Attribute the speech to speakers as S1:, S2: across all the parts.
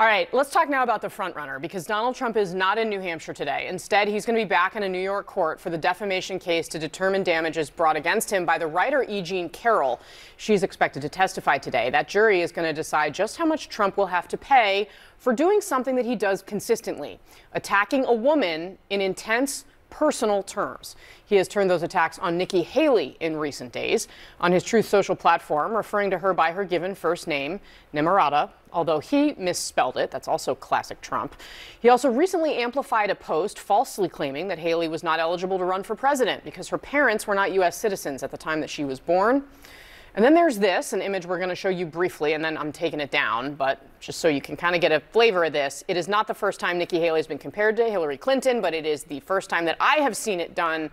S1: All right, let's talk now about the frontrunner because Donald Trump is not in New Hampshire today. Instead, he's going to be back in a New York court for the defamation case to determine damages brought against him by the writer E. Jean Carroll. She's expected to testify today. That jury is going to decide just how much Trump will have to pay for doing something that he does consistently attacking a woman in intense personal terms. He has turned those attacks on Nikki Haley in recent days on his Truth Social platform, referring to her by her given first name, Nimrata, although he misspelled it. That's also classic Trump. He also recently amplified a post falsely claiming that Haley was not eligible to run for president because her parents were not U.S. citizens at the time that she was born. And then there's this, an image we're going to show you briefly, and then I'm taking it down, but just so you can kind of get a flavor of this. It is not the first time Nikki Haley has been compared to Hillary Clinton, but it is the first time that I have seen it done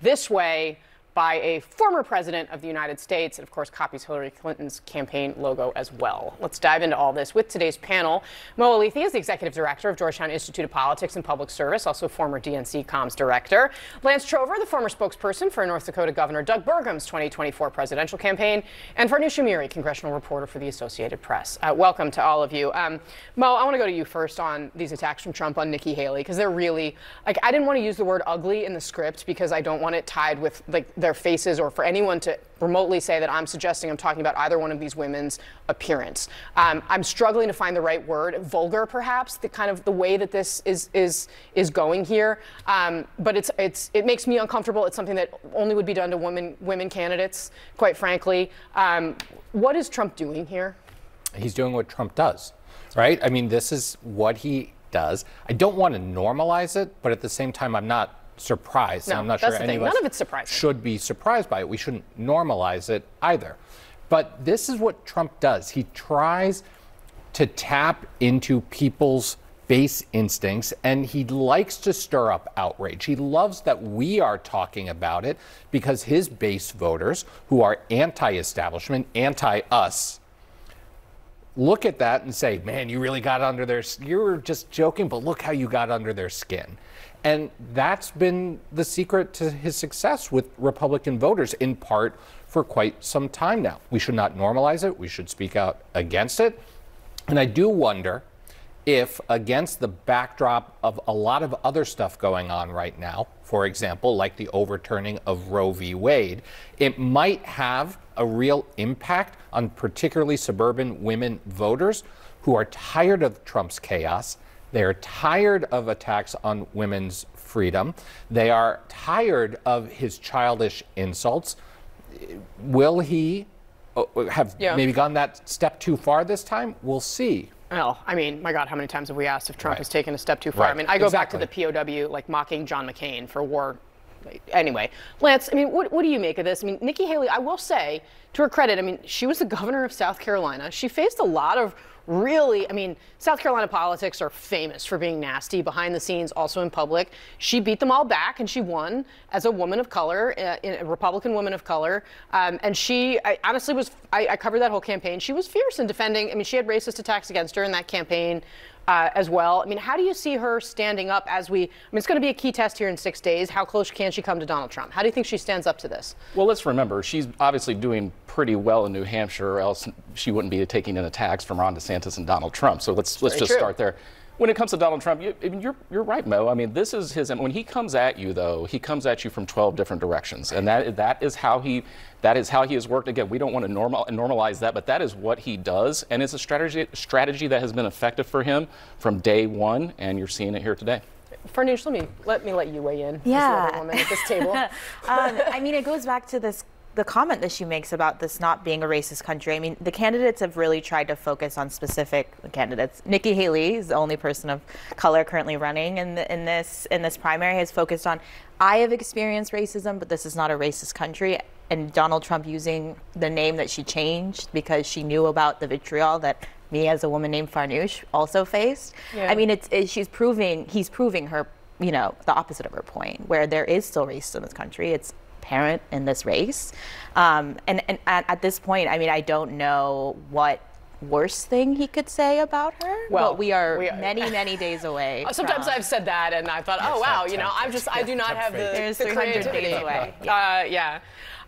S1: this way by a former president of the United States, and of course copies Hillary Clinton's campaign logo as well. Let's dive into all this with today's panel. Mo Elleithee is the executive director of Georgetown Institute of Politics and Public Service, also former DNC comms director. Lance Trover, the former spokesperson for North Dakota Governor Doug Burgum's 2024 presidential campaign, and Farnoosh Amiri, congressional reporter for the Associated Press. Uh, welcome to all of you. Um, Mo, I want to go to you first on these attacks from Trump on Nikki Haley because they're really like I didn't want to use the word ugly in the script because I don't want it tied with like their faces or for anyone to remotely say that I'm suggesting I'm talking about either one of these women's appearance. Um, I'm struggling to find the right word, vulgar perhaps, the kind of the way that this is is is going here. Um, but it's it's it makes me uncomfortable. It's something that only would be done to women women candidates, quite frankly. Um, what is Trump doing here?
S2: He's doing what Trump does, right? I mean, this is what he does. I don't want to normalize it, but at the same time, I'm not surprised.
S1: No,
S2: I'm not sure
S1: the
S2: any of us
S1: None of it's surprising.
S2: should be surprised by it. We shouldn't normalize it either. But this is what Trump does. He tries to tap into people's base instincts and he likes to stir up outrage. He loves that we are talking about it because his base voters, who are anti establishment, anti us, look at that and say, man, you really got under their, you were just joking, but look how you got under their skin. And that's been the secret to his success with Republican voters, in part for quite some time now. We should not normalize it, we should speak out against it. And I do wonder if, against the backdrop of a lot of other stuff going on right now, for example, like the overturning of Roe v. Wade, it might have a real impact on particularly suburban women voters who are tired of Trump's chaos. They are tired of attacks on women's freedom. They are tired of his childish insults. Will he uh, have
S1: Yeah.
S2: maybe gone that step too far this time? We'll see.
S1: Well, I mean, my God, how many times have we asked if Trump
S2: Right.
S1: has taken a step too far? I mean, I go back to the POW, like mocking John McCain for war. Anyway, Lance, I mean, what, what do you make of this? I mean, Nikki Haley, I will say, to her credit, I mean, she was the governor of South Carolina. She faced a lot of really, I mean, South Carolina politics are famous for being nasty behind the scenes, also in public. She beat them all back and she won as a woman of color, uh, a Republican woman of color. Um, and she, I honestly was, I, I covered that whole campaign. She was fierce in defending, I mean, she had racist attacks against her in that campaign. Uh, as well. I mean, how do you see her standing up as we? I mean, it's going to be a key test here in six days. How close can she come to Donald Trump? How do you think she stands up to this?
S3: Well, let's remember, she's obviously doing pretty well in New Hampshire, or else she wouldn't be taking in attacks from Ron DeSantis and Donald Trump. So let's let's
S1: Very
S3: just
S1: true.
S3: start there. When it comes to Donald Trump, you, I mean, you're you're right, Mo. I mean, this is his. When he comes at you, though, he comes at you from 12 different directions, and that that is how he that is how he has worked. Again, we don't want to normal normalize that, but that is what he does, and it's a strategy strategy that has been effective for him from day one, and you're seeing it here today.
S1: Farnoosh, let me let me let you weigh in. as the
S4: Yeah.
S1: other woman at this table.
S4: um, I mean, it goes back to this the comment that she makes about this not being a racist country. I mean, the candidates have really tried to focus on specific candidates. Nikki Haley is the only person of color currently running in, the, in this in this primary. Has focused on, I have experienced racism, but this is not a racist country. And Donald Trump using the name that she changed because she knew about the vitriol that me as a woman named Farnoosh also faced.
S1: Yeah.
S4: I mean, it's it, she's proving he's proving her you know the opposite of her point where there is still racism in this country it's apparent in this race um, and, and at, at this point i mean i don't know what worst thing he could say about her
S1: Well,
S4: but we are,
S1: we are-
S4: many many days away
S1: Sometimes
S4: from-
S1: I've said that, and I thought, oh
S2: Yes,
S1: wow, you know, I'm just, I do not have the,
S4: There's
S1: the
S4: 300 days
S1: creativity.
S4: away.
S1: Uh, yeah.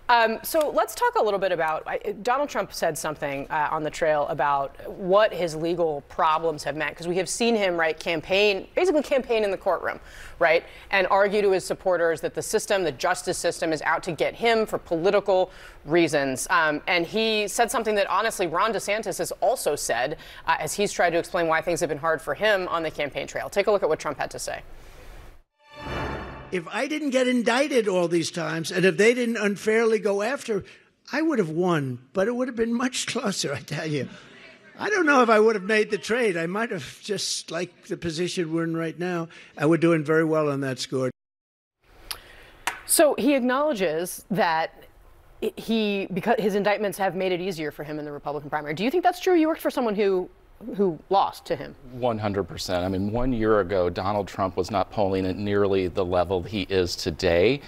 S1: Um, so let's talk a little bit about I, Donald Trump said something uh, on the trail about what his legal problems have meant because we have seen him right campaign basically campaign in the courtroom right and argue to his supporters that the system the justice system is out to get him for political reasons. Um, and he said something that honestly Ron DeSantis has also said uh, as he's tried to explain why things have been hard for him on the campaign trail. Take a look at what Trump had to say
S5: if I didn't get indicted all these times and if they didn't unfairly go after, I would have won, but it would have been much closer, I tell you. I don't know if I would have made the trade. I might have just like the position we're in right now. And we're doing very well on that score.
S1: So he acknowledges that he because his indictments have made it easier for him in the Republican primary. Do you think that's true? You worked for someone who who lost to him.
S3: 100%. I mean, one year ago, Donald Trump was not polling at nearly the level he is today.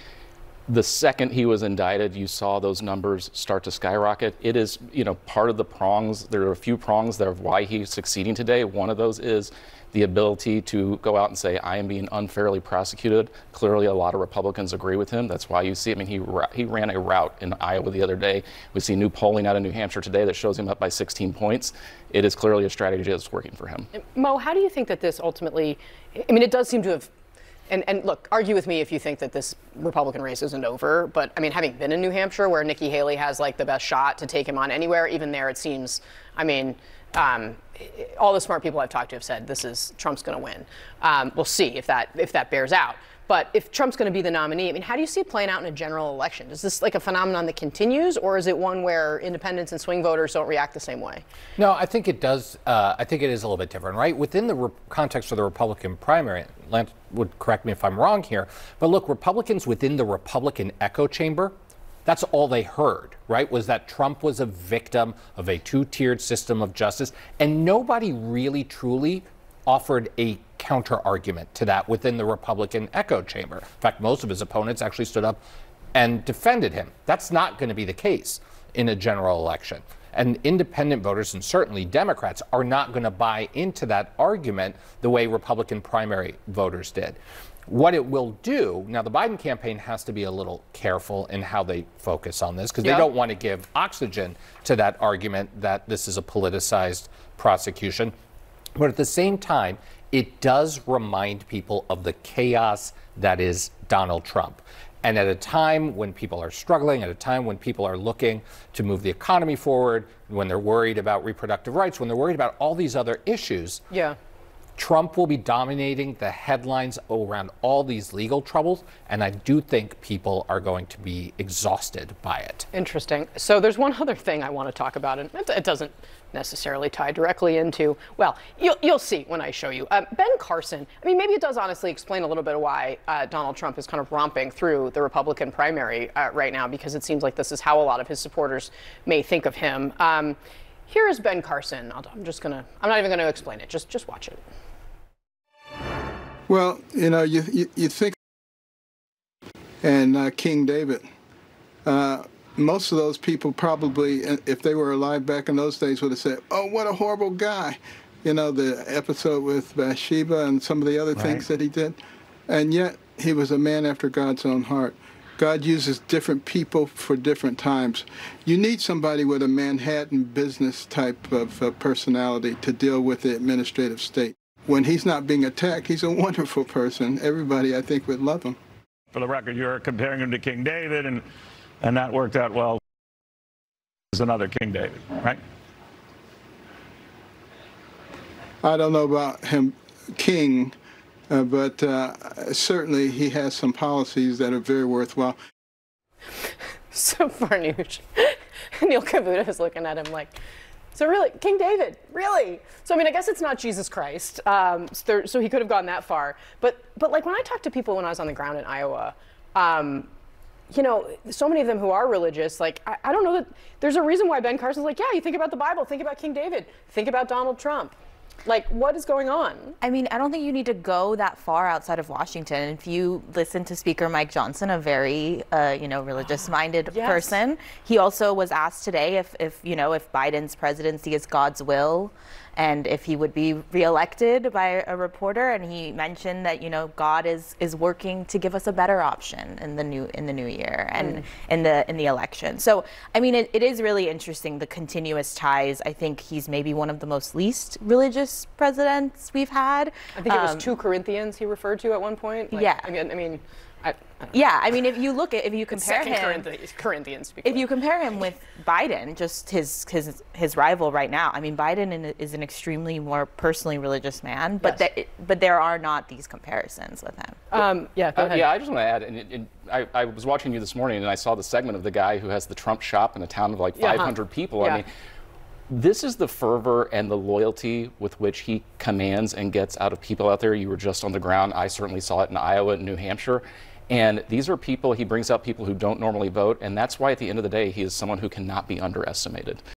S3: The second he was indicted, you saw those numbers start to skyrocket. It is, you know, part of the prongs. There are a few prongs there of why he's succeeding today. One of those is the ability to go out and say, I am being unfairly prosecuted. Clearly, a lot of Republicans agree with him. That's why you see, I mean, he, he ran a rout in Iowa the other day. We see new polling out of New Hampshire today that shows him up by 16 points. It is clearly a strategy that's working for him.
S1: Mo, how do you think that this ultimately, I mean, it does seem to have and, and, look, argue with me if you think that this Republican race isn't over. But I mean, having been in New Hampshire, where Nikki Haley has like the best shot to take him on anywhere, even there, it seems. I mean, um, all the smart people I've talked to have said this is Trump's going to win. Um, we'll see if that if that bears out. But if Trump's going to be the nominee, I mean, how do you see it playing out in a general election? Is this like a phenomenon that continues, or is it one where independents and swing voters don't react the same way?
S2: No, I think it does. Uh, I think it is a little bit different, right? Within the re- context of the Republican primary, Lance would correct me if I'm wrong here, but look, Republicans within the Republican echo chamber that's all they heard, right? Was that Trump was a victim of a two tiered system of justice. And nobody really truly offered a counter argument to that within the Republican echo chamber. In fact, most of his opponents actually stood up and defended him. That's not going to be the case in a general election. And independent voters, and certainly Democrats, are not going to buy into that argument the way Republican primary voters did. What it will do, now the Biden campaign has to be a little careful in how they focus on this because they don't want to give oxygen to that argument that this is a politicized prosecution. But at the same time, it does remind people of the chaos that is Donald Trump. And at a time when people are struggling, at a time when people are looking to move the economy forward, when they're worried about reproductive rights, when they're worried about all these other issues,
S1: yeah.
S2: Trump will be dominating the headlines around all these legal troubles, and I do think people are going to be exhausted by it.
S1: Interesting. So there's one other thing I want to talk about, and it doesn't necessarily tie directly into, well, you'll, you'll see when I show you. Uh, ben Carson, I mean, maybe it does honestly explain a little bit of why uh, Donald Trump is kind of romping through the Republican primary uh, right now, because it seems like this is how a lot of his supporters may think of him. Um, here is Ben Carson. i am just going to, I'm not even going to explain it. Just, just watch it.
S6: Well, you know, you, you, you think, and uh, King David, uh, most of those people probably, uh, if they were alive back in those days, would have said, oh, what a horrible guy. You know, the episode with Bathsheba and some of the other right. things that he did. And yet, he was a man after God's own heart. God uses different people for different times. You need somebody with a Manhattan business type of uh, personality to deal with the administrative state when he's not being attacked, he's a wonderful person. Everybody, I think, would love him.
S7: For the record, you're comparing him to King David, and and that worked out well. Is another King David, right?
S6: I don't know about him, King, uh, but uh, certainly he has some policies that are very worthwhile.
S1: So Farnoosh, Neil Cavuto is looking at him like, so really, King David, really? So I mean, I guess it's not Jesus Christ. Um, so, there, so, he could have gone that far. But but like when I talked to people when I was on the ground in Iowa, um, you know, so many of them who are religious, like I, I don't know that there's a reason why Ben Carson's like, yeah, you think about the Bible, think about King David, think about Donald Trump. Like, what is going on?
S4: I mean, I don't think you need to go that far outside of Washington. If you listen to Speaker Mike Johnson, a very, uh, you know, religious-minded yes. person, he also was asked today if, if, you know, if Biden's presidency is God's will and if he would be reelected by a reporter. And he mentioned that you know God is is working to give us a better option in the new in the new year and in the in the election. So I mean, it, it is really interesting the continuous ties. I think he's maybe one of the most least religious presidents we've had.
S1: I think it was
S4: Um,
S1: two Corinthians he referred to at one point. Like,
S4: Yeah.
S1: Again, I mean, I,
S4: Yeah, I mean, if you look at if you compare him,
S1: Corinthians, Corinthians.
S4: if you compare him with Biden, just his his his rival right now. I mean, Biden is an extremely more personally religious man, but
S1: Yes.
S4: that but there are not these comparisons with him.
S1: um, yeah, go
S3: Uh,
S1: ahead.
S3: yeah, I just want to add, and, and I, I was watching you this morning, and I saw the segment of the guy who has the Trump shop in a town of like
S1: Yeah, huh.
S3: 500 people.
S1: Yeah.
S3: I mean, this is the fervor and the loyalty with which he commands and gets out of people out there. You were just on the ground. I certainly saw it in Iowa and New Hampshire. And these are people, he brings out people who don't normally vote. And that's why, at the end of the day, he is someone who cannot be underestimated.